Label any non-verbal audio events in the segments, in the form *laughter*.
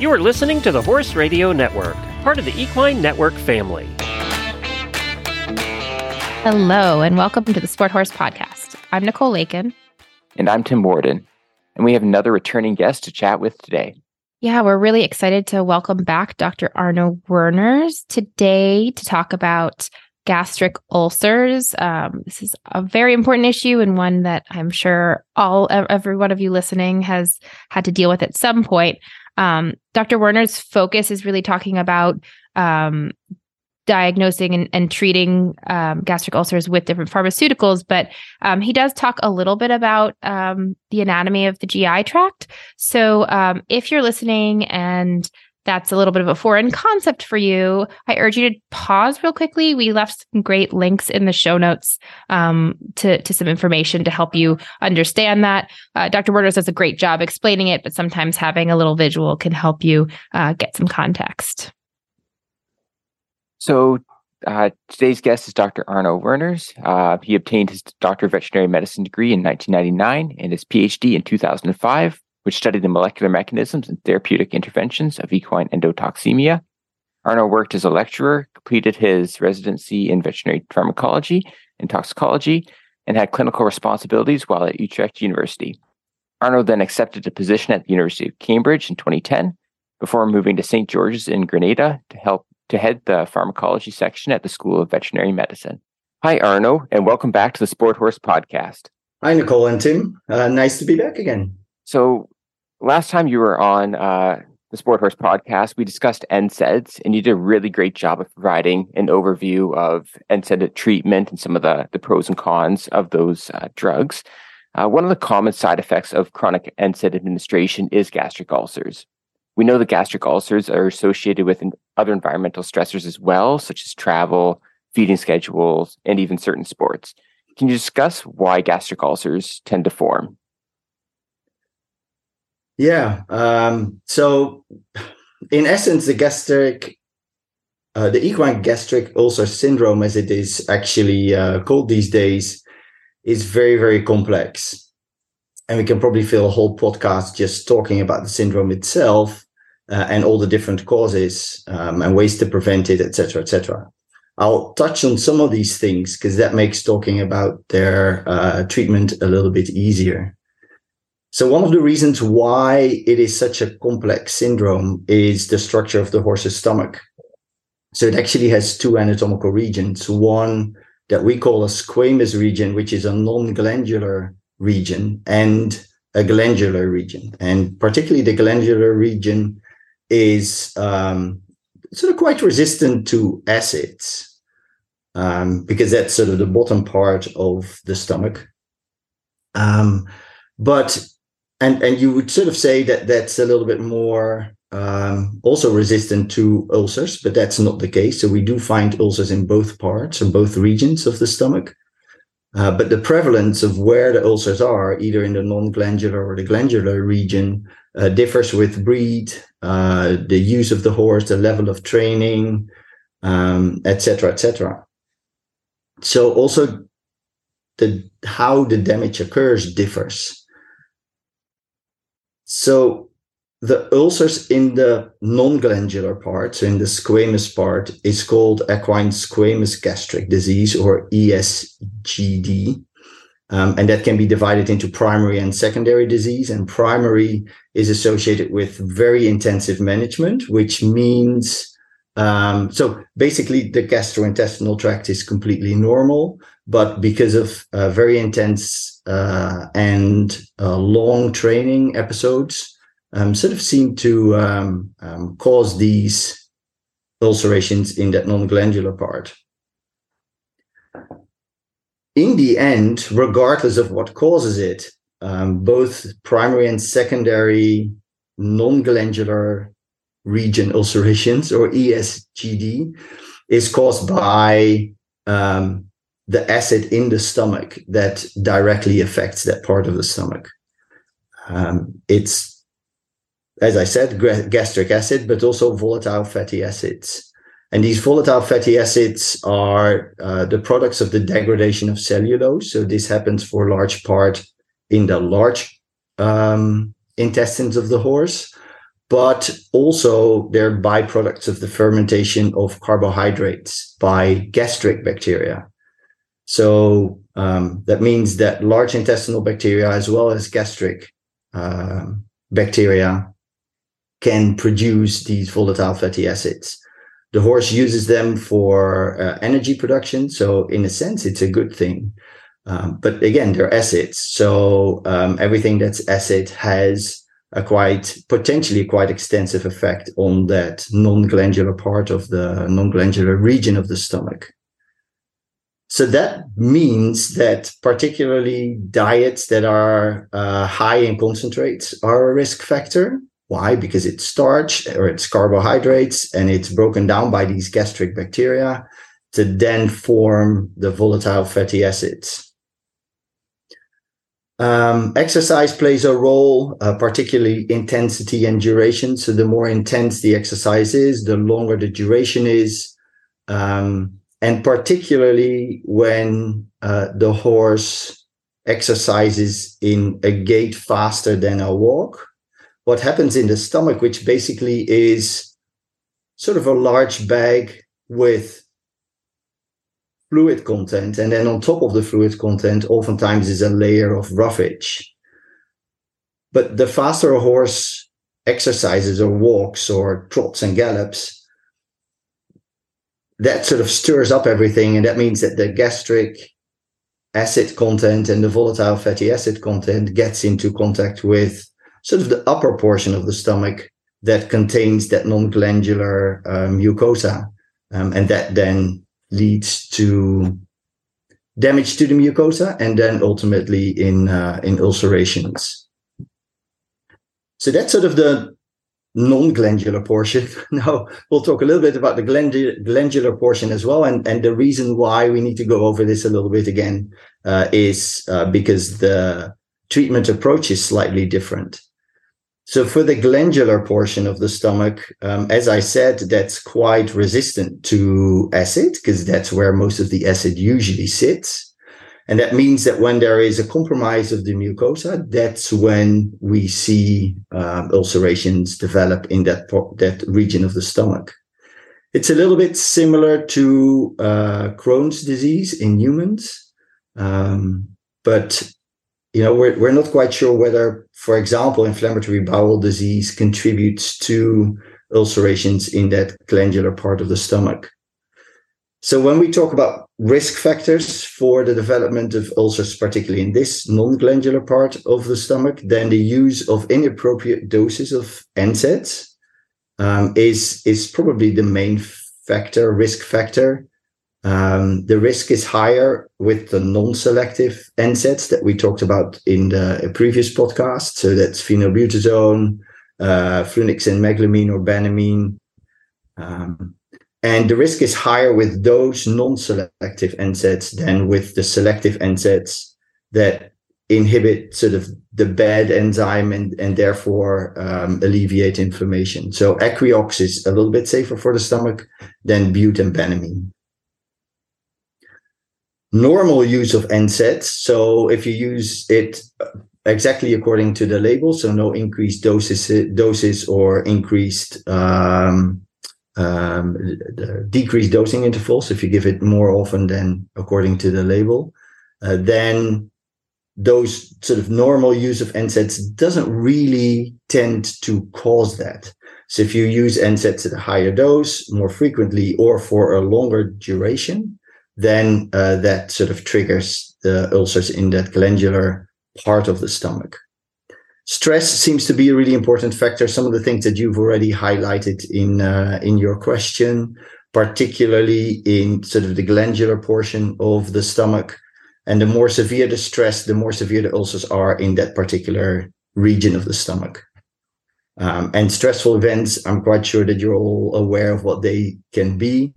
You are listening to the Horse Radio Network, part of the Equine Network family. Hello, and welcome to the Sport Horse Podcast. I'm Nicole Lakin. And I'm Tim Warden. And we have another returning guest to chat with today. Yeah, we're really excited to welcome back Dr. Arno Werners today to talk about gastric ulcers. Um, this is a very important issue and one that I'm sure all every one of you listening has had to deal with at some point. Um, Dr. Werner's focus is really talking about um, diagnosing and, and treating um, gastric ulcers with different pharmaceuticals, but um, he does talk a little bit about um, the anatomy of the GI tract. So um, if you're listening and that's a little bit of a foreign concept for you, I urge you to pause real quickly. We left some great links in the show notes um, to, to some information to help you understand that. Uh, Dr. Werners does a great job explaining it, but sometimes having a little visual can help you uh, get some context. So, uh, today's guest is Dr. Arno Werners. Uh, he obtained his Doctor of Veterinary Medicine degree in 1999 and his PhD in 2005 which studied the molecular mechanisms and therapeutic interventions of equine endotoxemia. Arno worked as a lecturer, completed his residency in veterinary pharmacology and toxicology, and had clinical responsibilities while at Utrecht University. Arno then accepted a position at the University of Cambridge in 2010 before moving to St. George's in Grenada to help to head the pharmacology section at the School of Veterinary Medicine. Hi, Arno, and welcome back to the Sport Horse Podcast. Hi, Nicole and Tim. Uh, nice to be back again. So, last time you were on uh, the Sport Horse podcast, we discussed NSAIDs, and you did a really great job of providing an overview of NSAID treatment and some of the, the pros and cons of those uh, drugs. Uh, one of the common side effects of chronic NSAID administration is gastric ulcers. We know that gastric ulcers are associated with other environmental stressors as well, such as travel, feeding schedules, and even certain sports. Can you discuss why gastric ulcers tend to form? Yeah. Um, so, in essence, the gastric, uh, the equine gastric ulcer syndrome, as it is actually uh, called these days, is very, very complex. And we can probably fill a whole podcast just talking about the syndrome itself uh, and all the different causes um, and ways to prevent it, etc., etc. I'll touch on some of these things because that makes talking about their uh, treatment a little bit easier. So one of the reasons why it is such a complex syndrome is the structure of the horse's stomach. So it actually has two anatomical regions. One that we call a squamous region, which is a non-glandular region, and a glandular region. And particularly the glandular region is um, sort of quite resistant to acids um, because that's sort of the bottom part of the stomach. Um, but and and you would sort of say that that's a little bit more um, also resistant to ulcers, but that's not the case. So we do find ulcers in both parts and both regions of the stomach. Uh, but the prevalence of where the ulcers are, either in the non-glandular or the glandular region, uh, differs with breed, uh, the use of the horse, the level of training, etc., um, etc. Et so also the how the damage occurs differs. So the ulcers in the non-glandular part, so in the squamous part, is called equine squamous gastric disease or ESGD. Um, and that can be divided into primary and secondary disease. And primary is associated with very intensive management, which means um, so basically the gastrointestinal tract is completely normal, but because of uh, very intense uh, and uh, long training episodes um, sort of seem to um, um, cause these ulcerations in that non-glandular part. In the end, regardless of what causes it, um, both primary and secondary non-glandular region ulcerations or ESGD is caused by um, the acid in the stomach that directly affects that part of the stomach. Um, it's, as I said, gastric acid, but also volatile fatty acids. And these volatile fatty acids are uh, the products of the degradation of cellulose. So this happens for a large part in the large um, intestines of the horse, but also they're byproducts of the fermentation of carbohydrates by gastric bacteria. So um, that means that large intestinal bacteria as well as gastric uh, bacteria can produce these volatile fatty acids. The horse uses them for uh, energy production. So in a sense, it's a good thing. Um, but again, they're acids. So um, everything that's acid has a quite potentially quite extensive effect on that non-glandular part of the non-glandular region of the stomach. So that means that particularly diets that are uh, high in concentrates are a risk factor. Why? Because it's starch or it's carbohydrates and it's broken down by these gastric bacteria to then form the volatile fatty acids. Um, exercise plays a role, uh, particularly intensity and duration. So the more intense the exercise is, the longer the duration is. Um, and particularly when uh, the horse exercises in a gait faster than a walk, what happens in the stomach, which basically is sort of a large bag with fluid content. And then on top of the fluid content, oftentimes is a layer of roughage. But the faster a horse exercises or walks or trots and gallops, that sort of stirs up everything. And that means that the gastric acid content and the volatile fatty acid content gets into contact with sort of the upper portion of the stomach that contains that non-glandular um, mucosa. Um, and that then leads to damage to the mucosa and then ultimately in uh, in ulcerations. So that's sort of the non-glandular portion. *laughs* now we'll talk a little bit about the glandular portion as well, and and the reason why we need to go over this a little bit again uh, is uh, because the treatment approach is slightly different. So for the glandular portion of the stomach, um, as I said, that's quite resistant to acid because that's where most of the acid usually sits. And that means that when there is a compromise of the mucosa, that's when we see um, ulcerations develop in that that region of the stomach. It's a little bit similar to uh, Crohn's disease in humans, um, but you know, we're, we're not quite sure whether, for example, inflammatory bowel disease contributes to ulcerations in that glandular part of the stomach. So when we talk about risk factors for the development of ulcers, particularly in this non-glandular part of the stomach, then the use of inappropriate doses of NSAIDs um, is is probably the main factor, risk factor um, the risk is higher with the non-selective NSAIDs that we talked about in the previous podcast. So that's phenylbutazone, uh, flunixin, meglumine, or banamine. Um, and the risk is higher with those non-selective NSAIDs than with the selective NSAIDs that inhibit sort of the bad enzyme and, and therefore um, alleviate inflammation. So Equioxx is a little bit safer for the stomach than bute and banamine normal use of NSAIDs. So if you use it exactly according to the label, so no increased doses, doses or increased um, um, decreased dosing intervals, if you give it more often than according to the label, uh, then those sort of normal use of NSAIDs doesn't really tend to cause that. So if you use NSAIDs at a higher dose more frequently or for a longer duration, then uh, that sort of triggers the ulcers in that glandular part of the stomach. Stress seems to be a really important factor. Some of the things that you've already highlighted in uh, in your question, particularly in sort of the glandular portion of the stomach, and the more severe the stress, the more severe the ulcers are in that particular region of the stomach. Um, and stressful events, I'm quite sure that you're all aware of what they can be.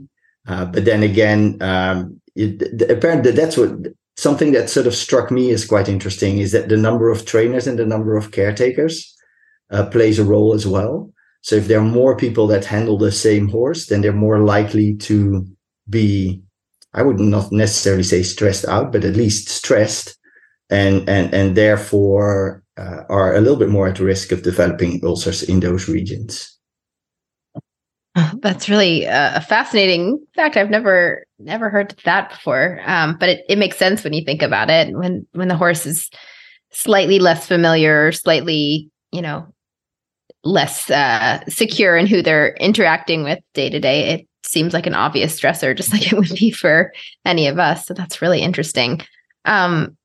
Uh, but then again, um, it, apparently that's what something that sort of struck me as quite interesting is that the number of trainers and the number of caretakers uh, plays a role as well. So if there are more people that handle the same horse, then they're more likely to be, I would not necessarily say stressed out, but at least stressed and, and, and therefore uh, are a little bit more at risk of developing ulcers in those regions. *laughs* That's really a fascinating fact. I've never never heard that before, um, but it, it makes sense when you think about it. When when the horse is slightly less familiar, slightly you know less uh, secure in who they're interacting with day to day, it seems like an obvious stressor, *laughs* just like it would be for any of us. So that's really interesting. Um,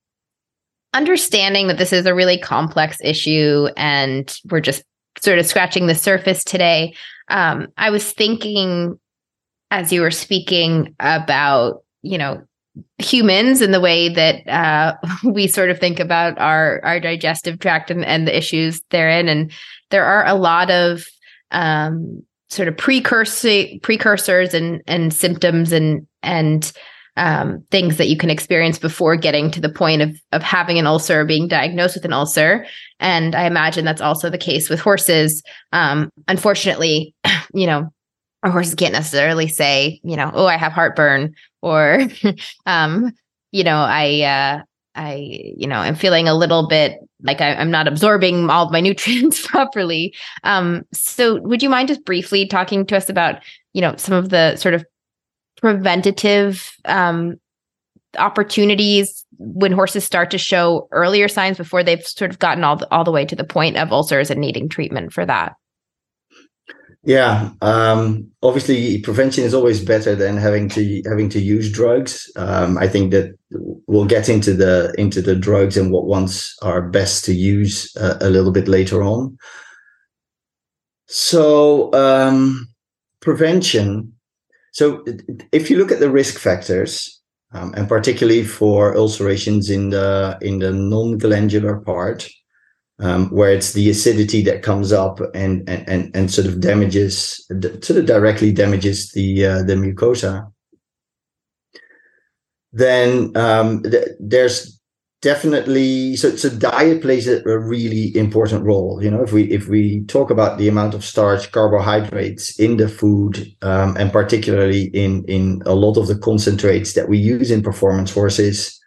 understanding that this is a really complex issue and we're just sort of scratching the surface today um, I was thinking as you were speaking about, you know, humans and the way that uh, *laughs* we sort of think about our our digestive tract and, and the issues therein. And there are a lot of um, sort of precursor precursors and and symptoms and and um, things that you can experience before getting to the point of of having an ulcer, or being diagnosed with an ulcer. And I imagine that's also the case with horses. Um, unfortunately, *clears throat* you know, our horses can't necessarily say, you know, oh, I have heartburn, or, *laughs* um, you know, I, uh, I, you know, I'm feeling a little bit like I, am not absorbing all my *laughs* nutrients properly. Um, so would you mind just briefly talking to us about, you know, some of the sort of preventative um, opportunities when horses start to show earlier signs before they've sort of gotten all the, all the way to the point of ulcers and needing treatment for that? Yeah, um, obviously prevention is always better than having to having to use drugs. Um, I think that we'll get into the into the drugs and what ones are best to use uh, a little bit later on. So um, prevention. So if you look at the risk factors, um, and particularly for ulcerations in the in the non-glandular part, um, where it's the acidity that comes up and and and, and sort of damages sort of directly damages the uh, the mucosa. Then um, th- there's definitely so so diet plays a, a, really important role you know if we if we talk about the amount of starch carbohydrates in the food um, and particularly in in a lot of the concentrates that we use in performance horses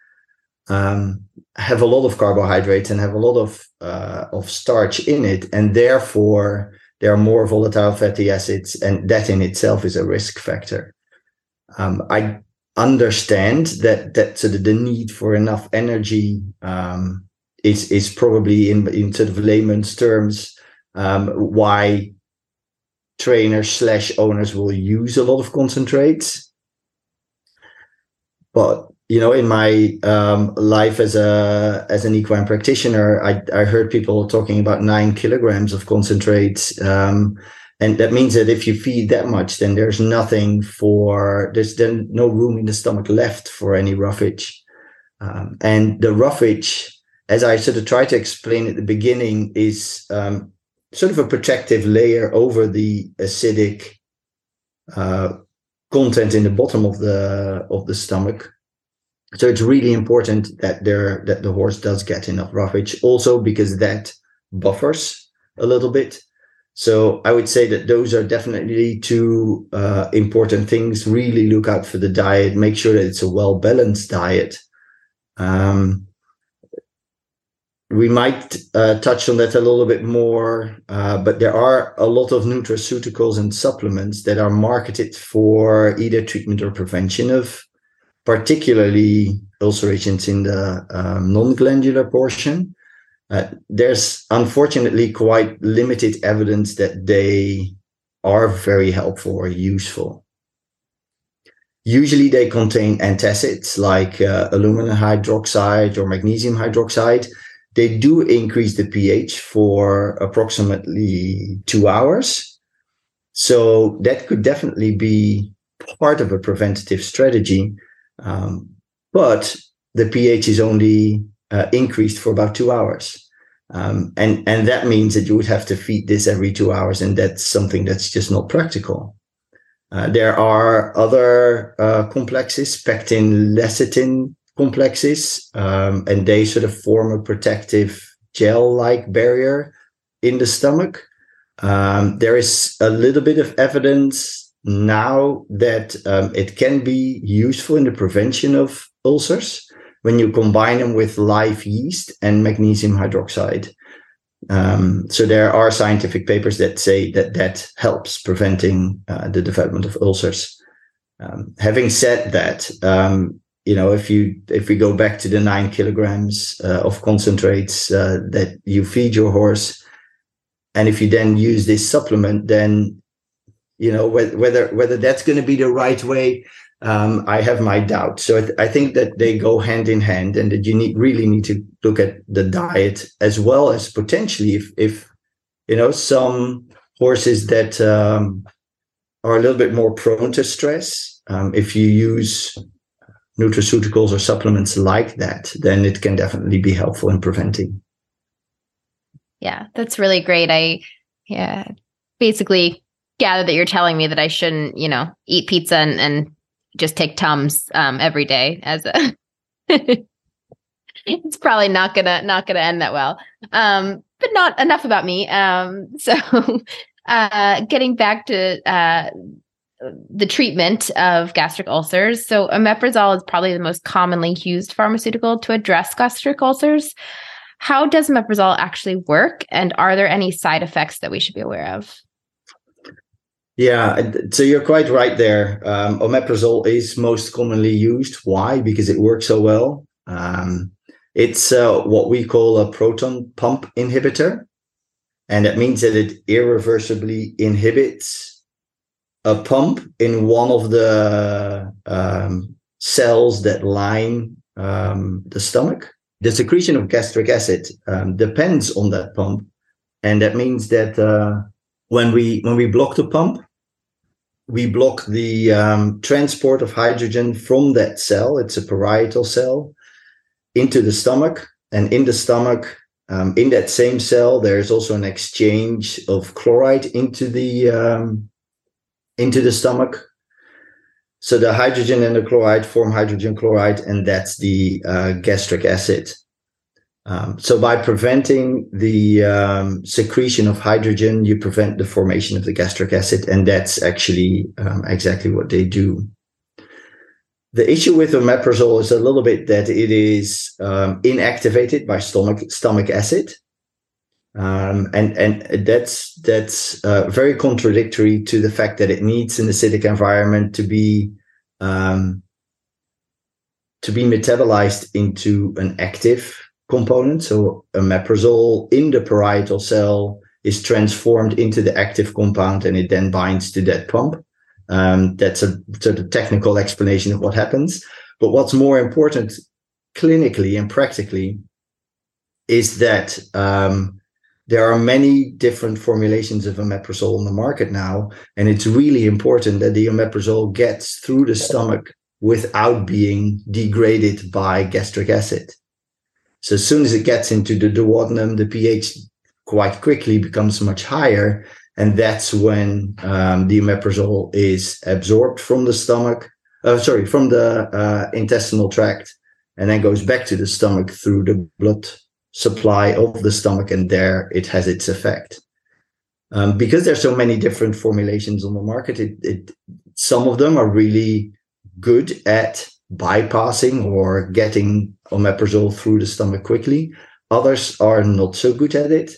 um, have a lot of carbohydrates and have a lot of uh, of starch in it and therefore there are more volatile fatty acids and that in itself is a risk factor. Um, i understand that that sort of the need for enough energy um, is is probably in in sort of layman's terms um, why trainers slash owners will use a lot of concentrates. But you know, in my um, life as a as an equine practitioner, I I heard people talking about nine kilograms of concentrates. Um, and that means that if you feed that much then there's nothing for there's then no room in the stomach left for any roughage. Um, and the roughage as i sort of tried to explain at the beginning is um, sort of a protective layer over the acidic uh, content in the bottom of the of the stomach. So it's really important that there that the horse does get enough roughage. Also because that buffers a little bit so I would say that those are definitely two uh, important things. Really look out for the diet. Make sure that it's a well balanced diet. Um, we might uh, touch on that a little bit more, uh, but there are a lot of nutraceuticals and supplements that are marketed for either treatment or prevention of, particularly ulcerations in the um, non-glandular portion. Uh, there's unfortunately quite limited evidence that they are very helpful or useful. Usually they contain antacids like uh, aluminum hydroxide or magnesium hydroxide. They do increase the pH for approximately two hours. So that could definitely be part of a preventative strategy. Um, but the pH is only uh, increased for about two hours. Um, and, and that means that you would have to feed this every two hours. And that's something that's just not practical. Uh, there are other uh, complexes, pectin lecithin complexes, um, and they sort of form a protective gel like barrier in the stomach. Um, there is a little bit of evidence now that um, it can be useful in the prevention of ulcers when you combine them with live yeast and magnesium hydroxide. Um, so there are scientific papers that say that that helps preventing uh, the development of ulcers. Um, having said that, um, you know, if you if we go back to the nine kilograms uh, of concentrates uh, that you feed your horse, and if you then use this supplement, then you know whether whether that's going to be the right way um, I have my doubts. So I, th- I, think that they go hand in hand, and that you need really need to look at the diet as well as potentially if if you know some horses that um, are a little bit more prone to stress. Um, if you use nutraceuticals or supplements like that, then it can definitely be helpful in preventing. Yeah, that's really great. I yeah, basically gather that you're telling me that I shouldn't, you know, eat pizza and, and just take Tums um, every day as a *laughs* it's probably not gonna not gonna end that well. Um, but not enough about me. Um, *laughs* so uh, getting back to uh, the treatment of gastric ulcers. So omeprazole is probably the most commonly used pharmaceutical to address gastric ulcers. How does omeprazole actually work, and are there any side effects that we should be aware of? Yeah, so you're quite right there. Um, omeprazole is most commonly used. Why? Because it works so well. Um, it's uh, what we call a proton pump inhibitor. And that means that it irreversibly inhibits a pump in one of the um, cells that line um, the stomach. The secretion of gastric acid um, depends on that pump. And that means that uh, when we when we block the pump, we block the um, transport of hydrogen from that cell. It's a parietal cell into the stomach, and in the stomach, um, in that same cell, there's also an exchange of chloride into the um, into the stomach. So the hydrogen and the chloride form hydrogen chloride, and that's the uh, gastric acid. Um, so by preventing the um, secretion of hydrogen, you prevent the formation of the gastric acid, and that's actually um, exactly what they do. The issue with omeprazole is a little bit that it is um, inactivated by stomach stomach acid, um, and and that's that's uh, very contradictory to the fact that it needs an acidic environment to be um, to be metabolized into an active component. So omeprazole in the parietal cell is transformed into the active compound and it then binds to that pump. Um, that's a sort of technical explanation of what happens. But what's more important clinically and practically is that um, there are many different formulations of omeprazole on the market now, and it's really important that the omeprazole gets through the stomach without being degraded by gastric acid. So as soon as it gets into the duodenum, the pH quite quickly becomes much higher. And that's when um, the omeprazole is absorbed from the stomach, uh, sorry, from the uh, intestinal tract, and then goes back to the stomach through the blood supply of the stomach. And there it has its effect. Um, because there's so many different formulations on the market, it, it, some of them are really good at bypassing or getting omeprazole through the stomach quickly. Others are not so good at it.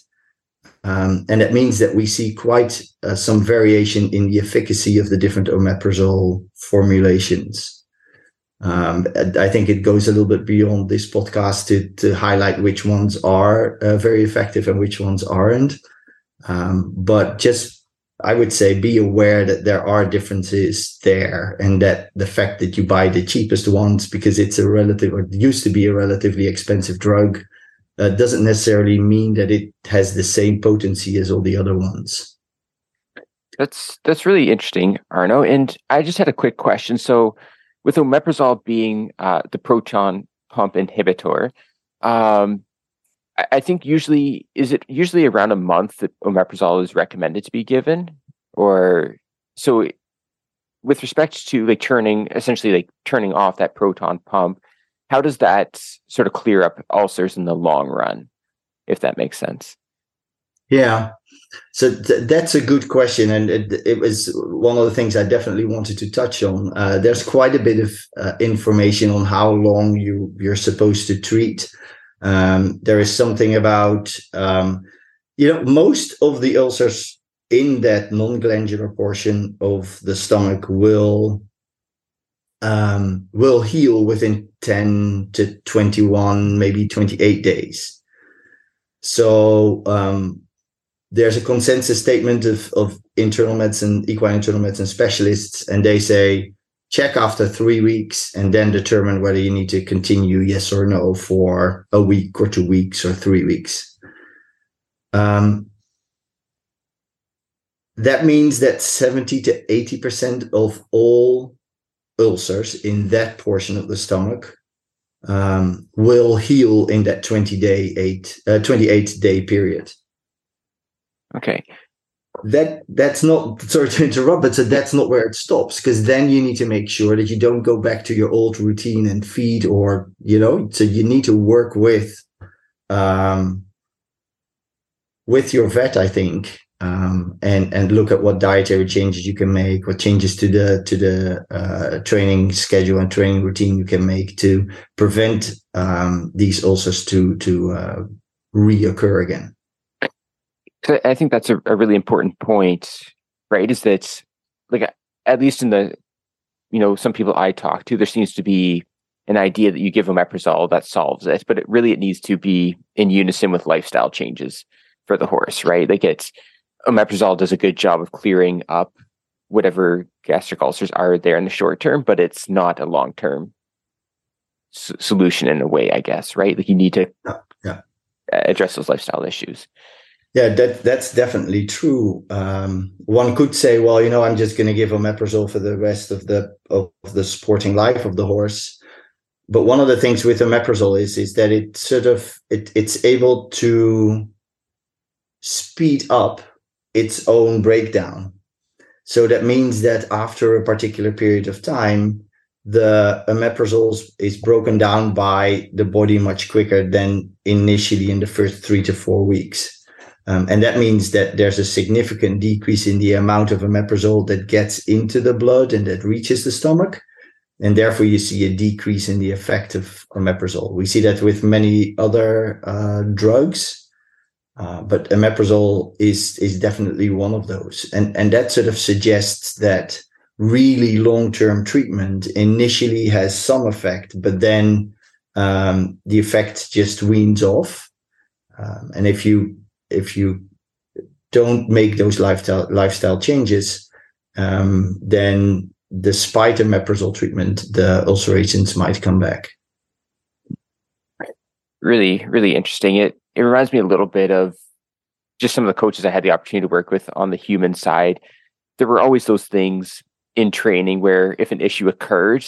Um, and that means that we see quite uh, some variation in the efficacy of the different omeprazole formulations. Um, I think it goes a little bit beyond this podcast to, to highlight which ones are uh, very effective and which ones aren't. Um, but just I would say be aware that there are differences there and that the fact that you buy the cheapest ones because it's a relative or used to be a relatively expensive drug uh, doesn't necessarily mean that it has the same potency as all the other ones. That's that's really interesting, Arno. And I just had a quick question. So, with omeprazole being uh, the proton pump inhibitor, um, I think usually is it usually around a month that omeprazole is recommended to be given, or so. With respect to like turning, essentially like turning off that proton pump, how does that sort of clear up ulcers in the long run, if that makes sense? Yeah. so th- that's a good question, and it, it, was one of the things I definitely wanted to touch on. Uh, there's quite a bit of uh, information on how long you you're supposed to treat. Um, there is something about um, you know most of the ulcers in that non-glandular portion of the stomach will um, will heal within 10 to 21 maybe 28 days. So um, there's a consensus statement of, of internal medicine, equine internal medicine specialists, and they say check after three weeks and then determine whether you need to continue yes or no for a week or two weeks or three weeks. Um, that means that 70 to 80% of all ulcers in that portion of the stomach um, will heal in that 20 day eight, uh, 28 day period. Okay. That that's not sorry to interrupt, but so that's not where it stops because then you need to make sure that you don't go back to your old routine and feed or you know so you need to work with um with your vet, I think, um, and and look at what dietary changes you can make, what changes to the to the uh, training schedule and training routine you can make to prevent um, these ulcers to to uh, reoccur again. I think that's a, a really important point, right? Is that like at least in the you know some people I talk to, there seems to be an idea that you give them omeprazole that solves it, but it really it needs to be in unison with lifestyle changes for the horse, right? Like it's omeprazole does a good job of clearing up whatever gastric ulcers are there in the short term, but it's not a long term s- solution in a way, I guess, right? Like you need to yeah. yeah. address those lifestyle issues. Yeah, that that's definitely true. Um, one could say, well, you know, I'm just going to give omeprazole for the rest of the of the sporting life of the horse. But one of the things with omeprazole is is that it sort of it it's able to speed up its own breakdown. So that means that after a particular period of time, the omeprazole is broken down by the body much quicker than initially in the first three to four weeks. Um, and that means that there's a significant decrease in the amount of omeprazole that gets into the blood and that reaches the stomach. And therefore, you see a decrease in the effect of omeprazole. We see that with many other uh, drugs, uh, but omeprazole is is definitely one of those. And and that sort of suggests that really long term treatment initially has some effect, but then um, the effect just weans off. Um, and if you if you don't make those lifestyle lifestyle changes, um, then despite the omeprazole treatment, the ulcerations might come back. Really, really interesting. It it reminds me a little bit of just some of the coaches I had the opportunity to work with on the human side. There were always those things in training where if an issue occurred,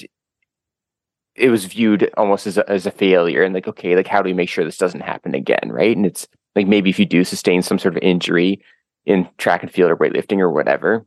it was viewed almost as a, as a failure and like, okay, like how do we make sure this doesn't happen again? Right. And it's like maybe if you do sustain some sort of injury in track and field or weightlifting or whatever,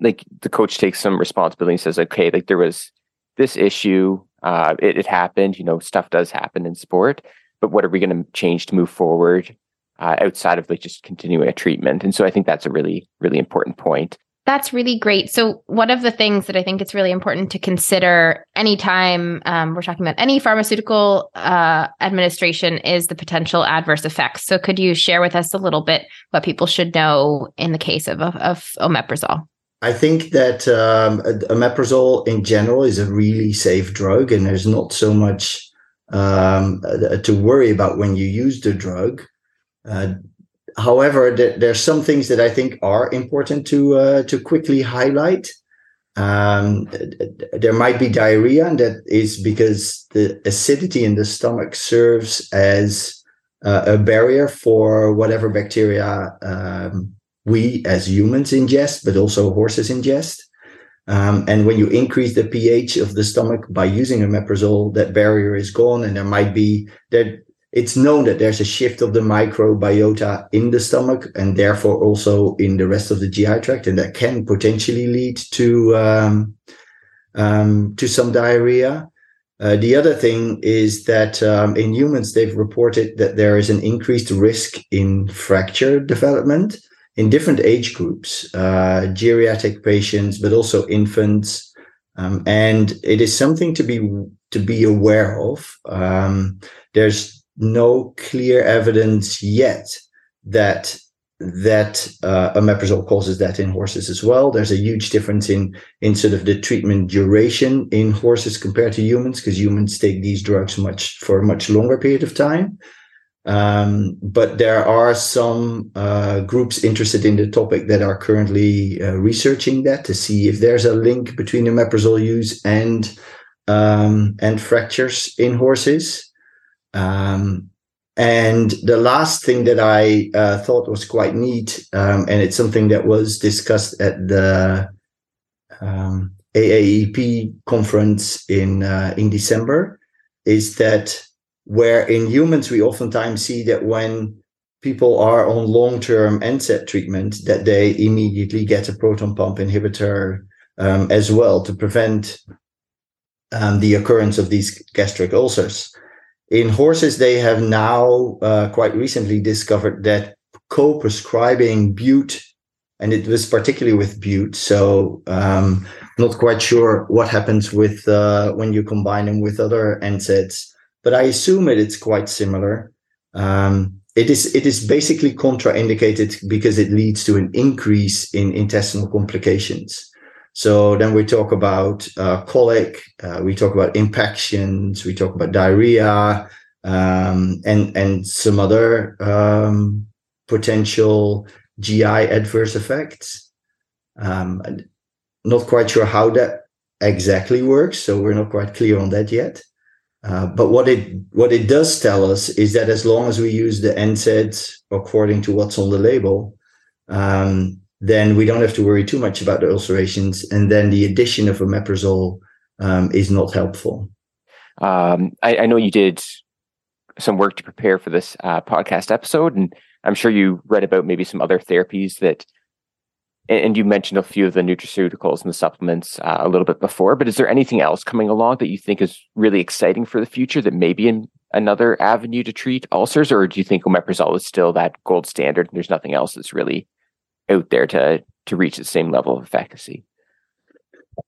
like the coach takes some responsibility and says, okay, like there was this issue, uh, it, it happened, you know, stuff does happen in sport, but what are we going to change to move forward uh, outside of like just continuing a treatment? And so I think that's a really, really important point. That's really great. So, one of the things that I think it's really important to consider anytime um, we're talking about any pharmaceutical uh, administration is the potential adverse effects. So, could you share with us a little bit what people should know in the case of, of, of omeprazole? I think that um, omeprazole in general is a really safe drug, and there's not so much um, to worry about when you use the drug. Uh, however, there, there, are some things that I think are important to uh, to quickly highlight. Um, there might be diarrhea, and that is because the acidity in the stomach serves as uh, a barrier for whatever bacteria um, we as humans ingest, but also horses ingest. Um, and when you increase the pH of the stomach by using omeprazole, that barrier is gone, and there might be that it's known that there's a shift of the microbiota in the stomach and therefore also in the rest of the GI tract, and that can potentially lead to um, um, to some diarrhea. Uh, the other thing is that um, in humans, they've reported that there is an increased risk in fracture development. in different age groups, uh, geriatric patients, but also infants. Um, and it is something to be to be aware of. Um, there's no clear evidence yet that that uh, omeprazole causes that in horses as well. There's a huge difference in in sort of the treatment duration in horses compared to humans because humans take these drugs much for a much longer period of time. Um, but there are some uh, groups interested in the topic that are currently uh, researching that to see if there's a link between omeprazole use and um, and fractures in horses. Um, and the last thing that I uh, thought was quite neat, um, and it's something that was discussed at the um, AAEP conference in uh, in December, is that where in humans we oftentimes see that when people are on long-term NSAID treatment, that they immediately get a proton pump inhibitor um, as well to prevent um, the occurrence of these gastric ulcers. In horses, they have now uh, quite recently discovered that co-prescribing bute, and it was particularly with bute. So um, not quite sure what happens with uh, when you combine them with other NSAIDs, but I assume it, it is quite similar. Um, it is it is basically contraindicated because it leads to an increase in intestinal complications. So then we talk about uh, colic, uh, we talk about impactions, we talk about diarrhea, um, and and some other um, potential GI adverse effects. Um, not quite sure how that exactly works, so we're not quite clear on that yet. Uh, but what it what it does tell us is that as long as we use the NSAIDs according to what's on the label, um, then we don't have to worry too much about the ulcerations. And then the addition of omeprazole um, is not helpful. Um, I, I, know you did some work to prepare for this uh, podcast episode, and I'm sure you read about maybe some other therapies that. And you mentioned a few of the nutraceuticals and the supplements uh, a little bit before, but is there anything else coming along that you think is really exciting for the future that may be in another avenue to treat ulcers, or do you think omeprazole is still that gold standard and there's nothing else that's really out there to to reach the same level of efficacy?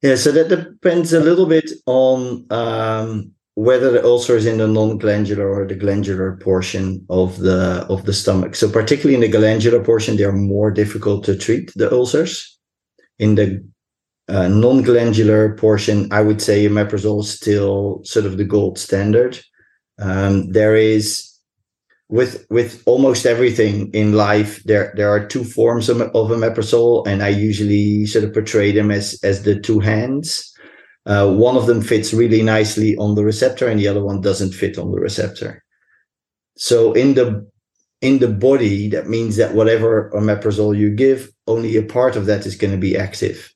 Yeah, so that depends a little bit on um, whether the ulcer is in the non-glandular or the glandular portion of the of the stomach. So particularly in the glandular portion, they are more difficult to treat the ulcers. In the uh, non-glandular portion, I would say omeprazole is still sort of the gold standard. Um, there is with with almost everything in life there there are two forms of, of omeprazole and i usually sort of portray them as as the two hands. Uh, one of them fits really nicely on the receptor and the other one doesn't fit on the receptor. So in the in the body that means that whatever omeprazole you give only a part of that is going to be active.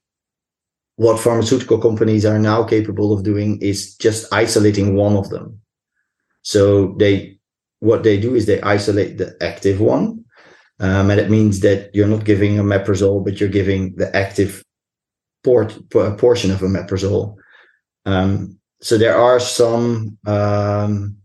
What pharmaceutical companies are now capable of doing is just isolating one of them. So they what they do is they isolate the active one. Um, and it means that you're not giving omeprazole, but you're giving the active port, portion of omeprazole. Um, so there are some um,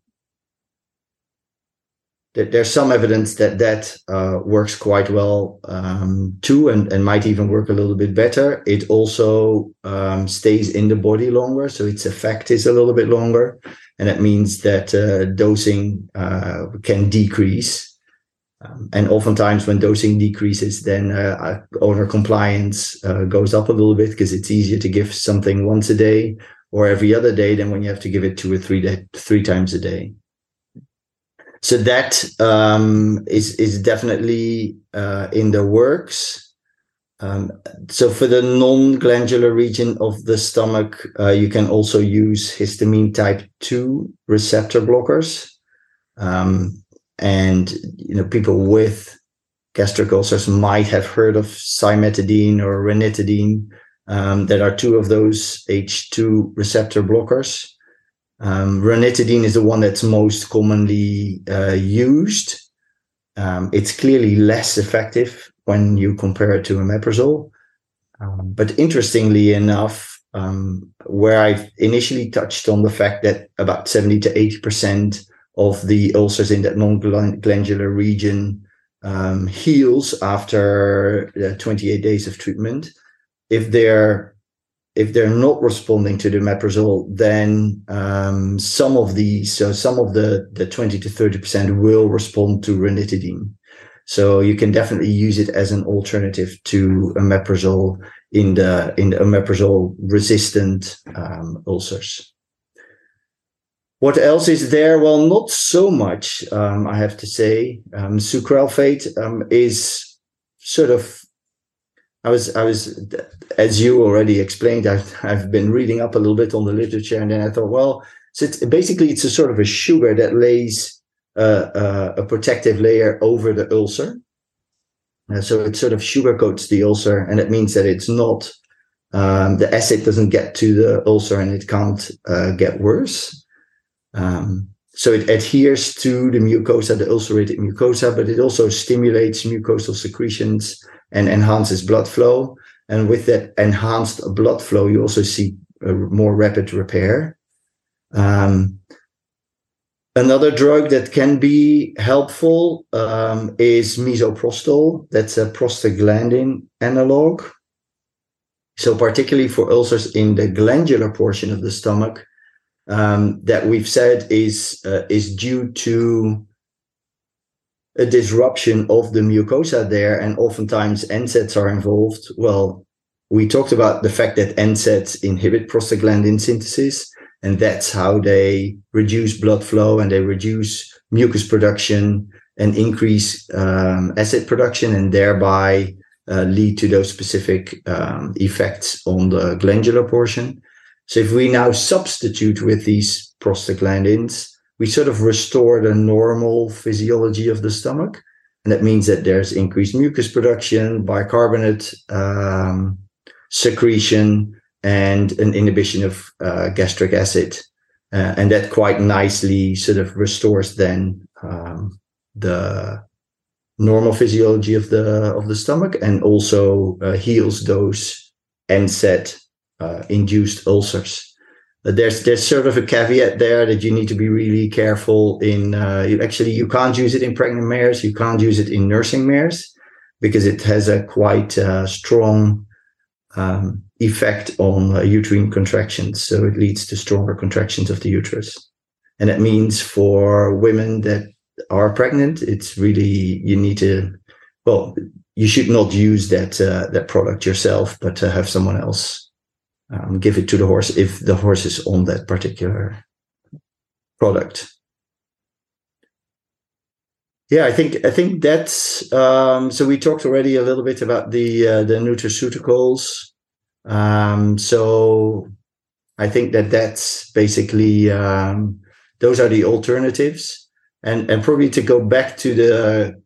there's some evidence that that uh, works quite well um, too, and, and might even work a little bit better. It also um, stays in the body longer, so its effect is a little bit longer, and that means that uh, dosing uh, can decrease. Um, and oftentimes, when dosing decreases, then uh, owner compliance uh, goes up a little bit because it's easier to give something once a day or every other day than when you have to give it two or three day, three times a day so that um, is is definitely uh, in the works. Um, so for the non-glandular region of the stomach, uh, you can also use histamine type two receptor blockers, um, and you know people with gastric ulcers might have heard of cimetidine or ranitidine. Um, that are two of those H2 receptor blockers. Um, ranitidine is the one that's most commonly uh, used. Um, it's clearly less effective when you compare it to omeprazole. Um, but interestingly enough, um, where I initially touched on the fact that about 70 to 80% of the ulcers in that non-glandular region um, heals after uh, 28 days of treatment. If they're if they're not responding to the omeprazole, then um, some of these, so some of the the 20 to 30 percent will respond to ranitidine. So you can definitely use it as an alternative to omeprazole in the in the omeprazole resistant um, ulcers. What else is there? Well, not so much, um, I have to say. Um, sucralfate um, is sort of. I was, I was, as you already explained, I've, I've been reading up a little bit on the literature, and then I thought, well, so it's, basically it's a sort of a sugar that lays uh, a protective layer over the ulcer. So it sort of sugar coats the ulcer, and it means that it's not um, the acid doesn't get to the ulcer and it can't uh, get worse. Um, so it adheres to the mucosa, the ulcerated mucosa, but it also stimulates mucosal secretions and enhances blood flow. And with that enhanced blood flow, you also see a more rapid repair. Um, another drug that can be helpful um, is misoprostol. That's a prostaglandin analog. So particularly for ulcers in the glandular portion of the stomach, um, that we've said is uh, is due to a disruption of the mucosa there, and oftentimes NSAIDs are involved. Well, we talked about the fact that NSAIDs inhibit prostaglandin synthesis, and that's how they reduce blood flow and they reduce mucus production and increase um, acid production, and thereby uh, lead to those specific um, effects on the glandular portion. So if we now substitute with these prostaglandins, we sort of restore the normal physiology of the stomach. And that means that there's increased mucus production, bicarbonate um, secretion, and an inhibition of uh, gastric acid. Uh, and that quite nicely sort of restores then um, the normal physiology of the of the stomach and also uh, heals those NSAID uh, induced ulcers. There's there's sort of a caveat there that you need to be really careful in. Uh, you actually you can't use it in pregnant mares. You can't use it in nursing mares because it has a quite uh, strong um, effect on uh, uterine contractions. So it leads to stronger contractions of the uterus, and that means for women that are pregnant, it's really you need to. Well, you should not use that uh, that product yourself, but to have someone else um, give it to the horse if the horse is on that particular product. Yeah, I think I think that's um, so. We talked already a little bit about the uh, the nutraceuticals. Um, so I think that that's basically um, those are the alternatives, and and probably to go back to the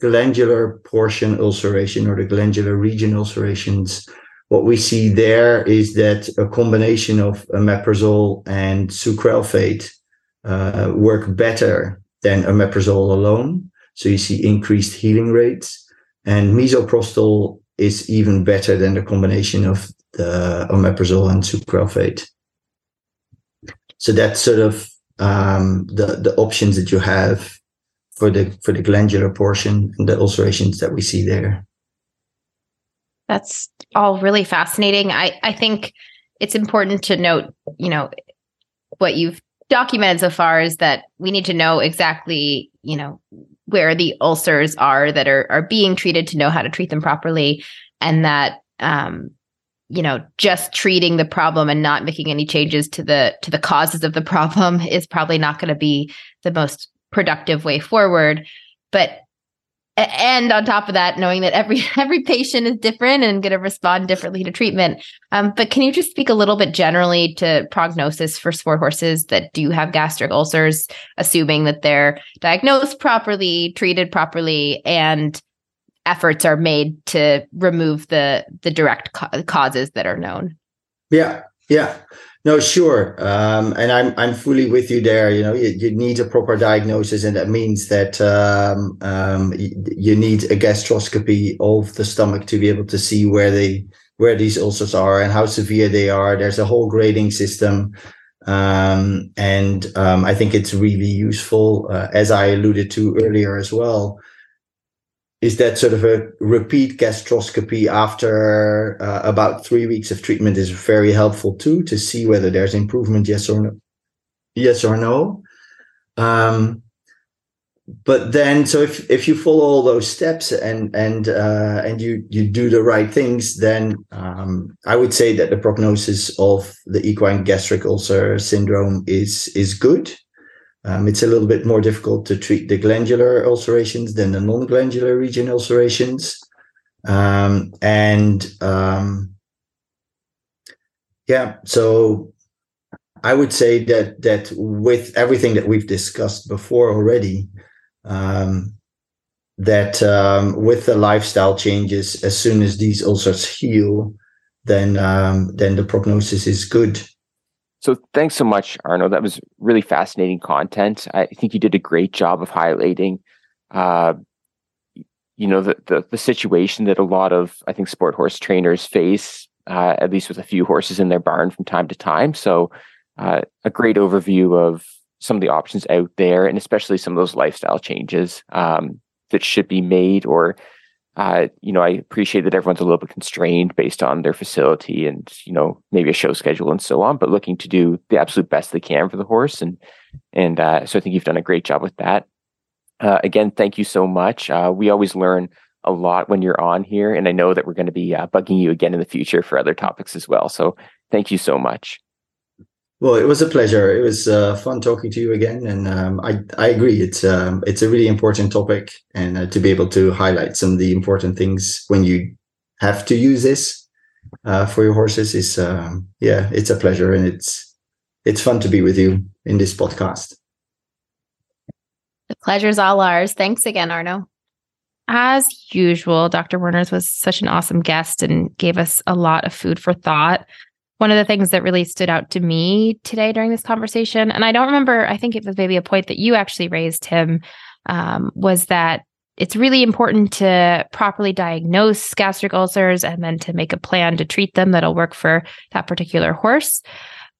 glandular portion ulceration or the glandular region ulcerations what we see there is that a combination of omeprazole and sucralfate uh, work better than omeprazole alone. So you see increased healing rates. And misoprostol is even better than the combination of the omeprazole and sucralfate. So that's sort of um, the the options that you have for the for the glandular portion and the ulcerations that we see there. That's all really fascinating. I, I think it's important to note, you know, what you've documented so far is that we need to know exactly, you know, where the ulcers are that are are being treated to know how to treat them properly, and that um, you know, just treating the problem and not making any changes to the to the causes of the problem *laughs* is probably not going to be the most productive way forward. But and on top of that knowing that every *laughs* every patient is different and going to respond differently to treatment. Um, but can you just speak a little bit generally to prognosis for sport horses that do have gastric ulcers assuming that they're diagnosed properly treated properly and efforts are made to remove the the direct ca- causes that are known? Yeah yeah no, sure, um, and I'm I'm fully with you there. You know, you, you need a proper diagnosis, and that means that um, um, you, need a gastroscopy of the stomach to be able to see where they where these ulcers are and how severe they are. There's a whole grading system, um, and um, I think it's really useful, uh, as I alluded to earlier as well. Is that sort of a repeat gastroscopy after uh, about three weeks of treatment is very helpful too to see whether there's improvement, yes or no. Yes or no. Um, but then, so if if you follow all those steps and and uh, and you you do the right things, then um, I would say that the prognosis of the equine gastric ulcer syndrome is is good. Um, it's a little bit more difficult to treat the glandular ulcerations than the non-glandular region ulcerations. Um, and um, yeah, so I would say that that with everything that we've discussed before already, um, that um, with the lifestyle changes, as soon as these ulcers heal, then um, then the prognosis is good. So thanks so much, Arno. That was really fascinating content. I think you did a great job of highlighting, uh, you know, the, the, the situation that a lot of I think sport horse trainers face, uh, at least with a few horses in their barn from time to time. So uh, a great overview of some of the options out there, and especially some of those lifestyle changes um, that should be made or uh, you know, I appreciate that everyone's a little bit constrained based on their facility and, you know, maybe a show schedule and so on, but looking to do the absolute best they can for the horse. And, and, uh, so I think you've done a great job with that. Uh, again, thank you so much. Uh, we always learn a lot when you're on here. And I know that we're going to be uh, bugging you again in the future for other topics as well. So thank you so much. Well, it was a pleasure. It was uh, fun talking to you again, and um, I I agree. It's um, it's a really important topic, and uh, to be able to highlight some of the important things when you have to use this uh, for your horses is um, yeah, it's a pleasure, and it's it's fun to be with you in this podcast. The pleasure's all ours. Thanks again, Arno. As usual, Dr. Werners was such an awesome guest and gave us a lot of food for thought one of the things that really stood out to me today during this conversation, and I don't remember, I think it was maybe a point that you actually raised him, um, was that it's really important to properly diagnose gastric ulcers and then to make a plan to treat them that'll work for that particular horse.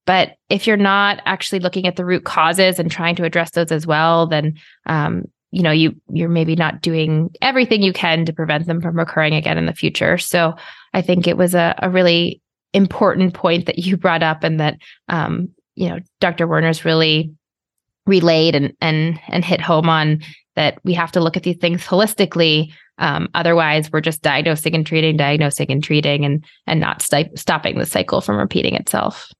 But if you're not actually looking at the root causes and trying to address those as well, then um, you know you you're maybe not doing everything you can to prevent them from recurring again in the future. So I think it was a, a really important point that you brought up and that um, you know Dr. Werners really relayed and and and hit home on that we have to look at these things holistically. Um, otherwise, we're just diagnosing and treating, diagnosing and treating, and and not st- stopping the cycle from repeating itself.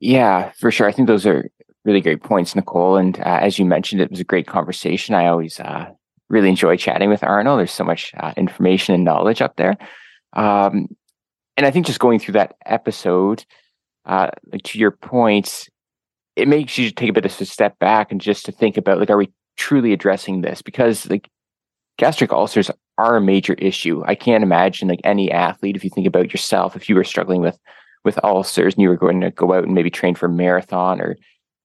Yeah, for sure. I think those are really great points, Nicole. And uh, as you mentioned, it was a great conversation. I always uh, really enjoy chatting with Arno. There's so much uh, information and knowledge up there. Um, and I think just going through that episode, uh, like to your point, it makes you take a bit of a step back and just to think about like, are we truly addressing this? Because like gastric ulcers are a major issue. I can't imagine like any athlete, if you think about yourself, if you were struggling with with ulcers and you were going to go out and maybe train for a marathon or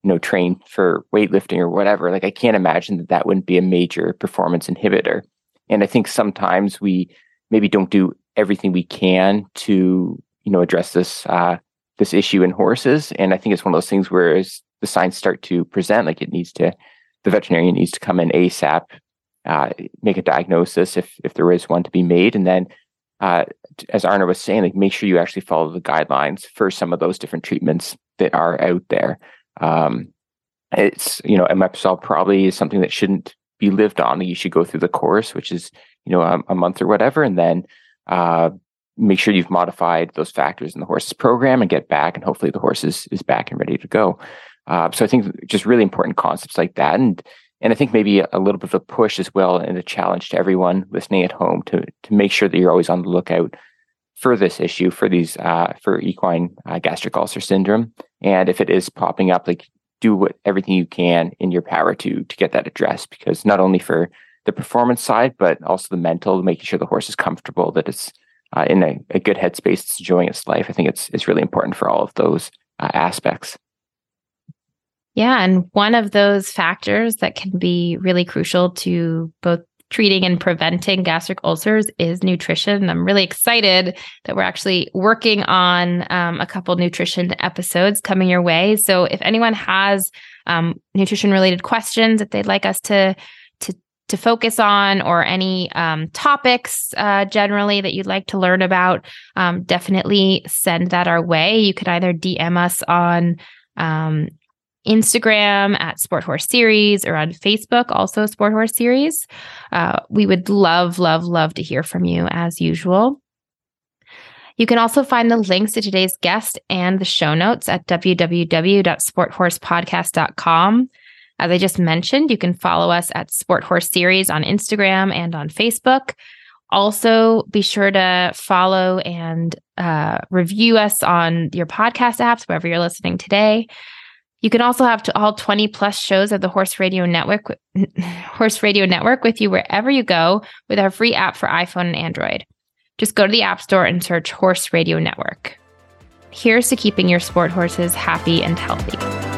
you know train for weightlifting or whatever, like I can't imagine that that wouldn't be a major performance inhibitor. And I think sometimes we maybe don't do everything we can to you know address this uh, this issue in horses. And I think it's one of those things where as the signs start to present, like it needs to, the veterinarian needs to come in ASAP, uh, make a diagnosis if if there is one to be made, and then. Uh, as Arno was saying, like make sure you actually follow the guidelines for some of those different treatments that are out there. Um, it's you know, omeprazole probably is something that shouldn't be lived on. You should go through the course, which is you know a, a month or whatever, and then uh, make sure you've modified those factors in the horse's program and get back, and hopefully the horse is, is back and ready to go. Uh, so I think just really important concepts like that, and and I think maybe a, little bit of a push as well, and a challenge to everyone listening at home to to make sure that you're always on the lookout for this issue, for these uh, for equine uh, gastric ulcer syndrome, and if it is popping up, like do what everything you can in your power to to get that addressed, because not only for the performance side, but also the mental, making sure the horse is comfortable, that it's uh, in a, a, good headspace, it's enjoying its life. I think it's it's really important for all of those uh, aspects. Yeah, and one of those factors that can be really crucial to both treating and preventing gastric ulcers is nutrition. I'm really excited that we're actually working on um, a couple nutrition episodes coming your way. So if anyone has um, nutrition related questions that they'd like us to to focus on or any um, topics uh, generally that you'd like to learn about, um, definitely send that our way. You could either DM us on um, Instagram at Sport Horse Series or on Facebook, also Sport Horse Series. Uh, we would love, love, love to hear from you as usual. You can also find the links to today's guest and the show notes at www.sporthorsepodcast.com. As I just mentioned, you can follow us at Sport Horse Series on Instagram and on Facebook. Also, be sure to follow and uh, review us on your podcast apps, wherever you're listening today. You can also have all 20 plus shows of the Horse Radio Network, *laughs* Horse Radio Network with you wherever you go with our free app for iPhone and Android. Just go to the App Store and search Horse Radio Network. Here's to keeping your sport horses happy and healthy.